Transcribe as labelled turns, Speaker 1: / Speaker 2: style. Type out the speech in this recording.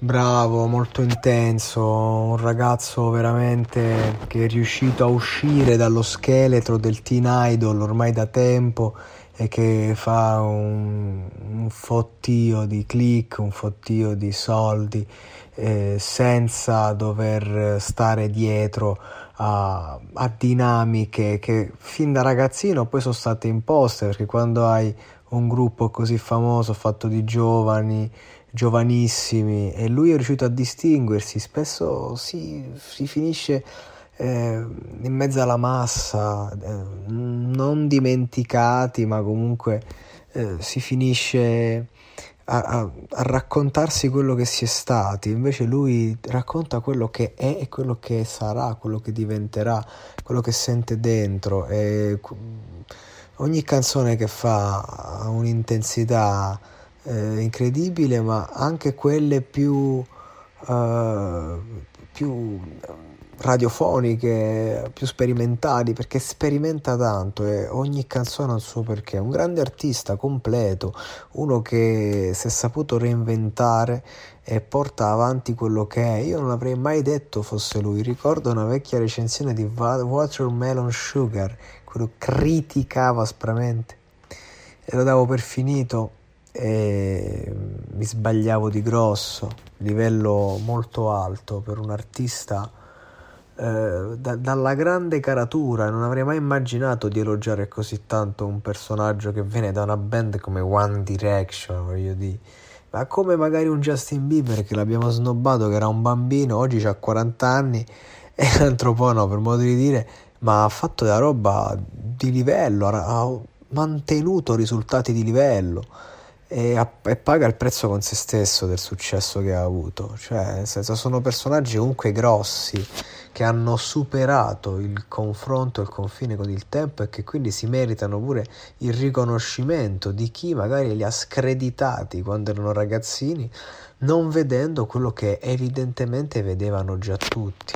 Speaker 1: Bravo, molto intenso, un ragazzo veramente che è riuscito a uscire dallo scheletro del teen idol ormai da tempo e che fa un, un fottio di click, un fottio di soldi eh, senza dover stare dietro a, a dinamiche che fin da ragazzino poi sono state imposte perché quando hai un gruppo così famoso fatto di giovani giovanissimi e lui è riuscito a distinguersi, spesso si, si finisce eh, in mezzo alla massa, eh, non dimenticati, ma comunque eh, si finisce a, a, a, raccontarsi quello che si è stati, invece lui racconta quello che è e quello che sarà, quello che diventerà, quello che sente dentro. E ogni canzone che fa ha un'intensità eh, incredibile, ma anche quelle più, uh, più radiofoniche, più sperimentali, perché sperimenta tanto e ogni canzone ha il suo perché. Un grande artista completo, uno che si è saputo reinventare e porta avanti quello che è. Io non avrei mai detto fosse lui. Ricordo una vecchia recensione di Watermelon Sugar, quello criticava aspramente e lo davo per finito e mi sbagliavo di grosso, livello molto alto per un artista eh, da, dalla grande caratura, non avrei mai immaginato di elogiare così tanto un personaggio che viene da una band come One Direction, voglio dire. Ma come magari un Justin Bieber che l'abbiamo snobbato, che era un bambino, oggi ha 40 anni e l'altro po' no, per modo di dire, ma ha fatto della roba di livello, ha mantenuto risultati di livello e, a, e, paga il prezzo con se stesso del successo che ha avuto. Cioè, nel senso, sono personaggi comunque grossi che hanno superato il confronto, il confine con il tempo e che quindi si meritano pure il riconoscimento di chi magari li ha screditati quando erano ragazzini, non vedendo quello che evidentemente vedevano già tutti.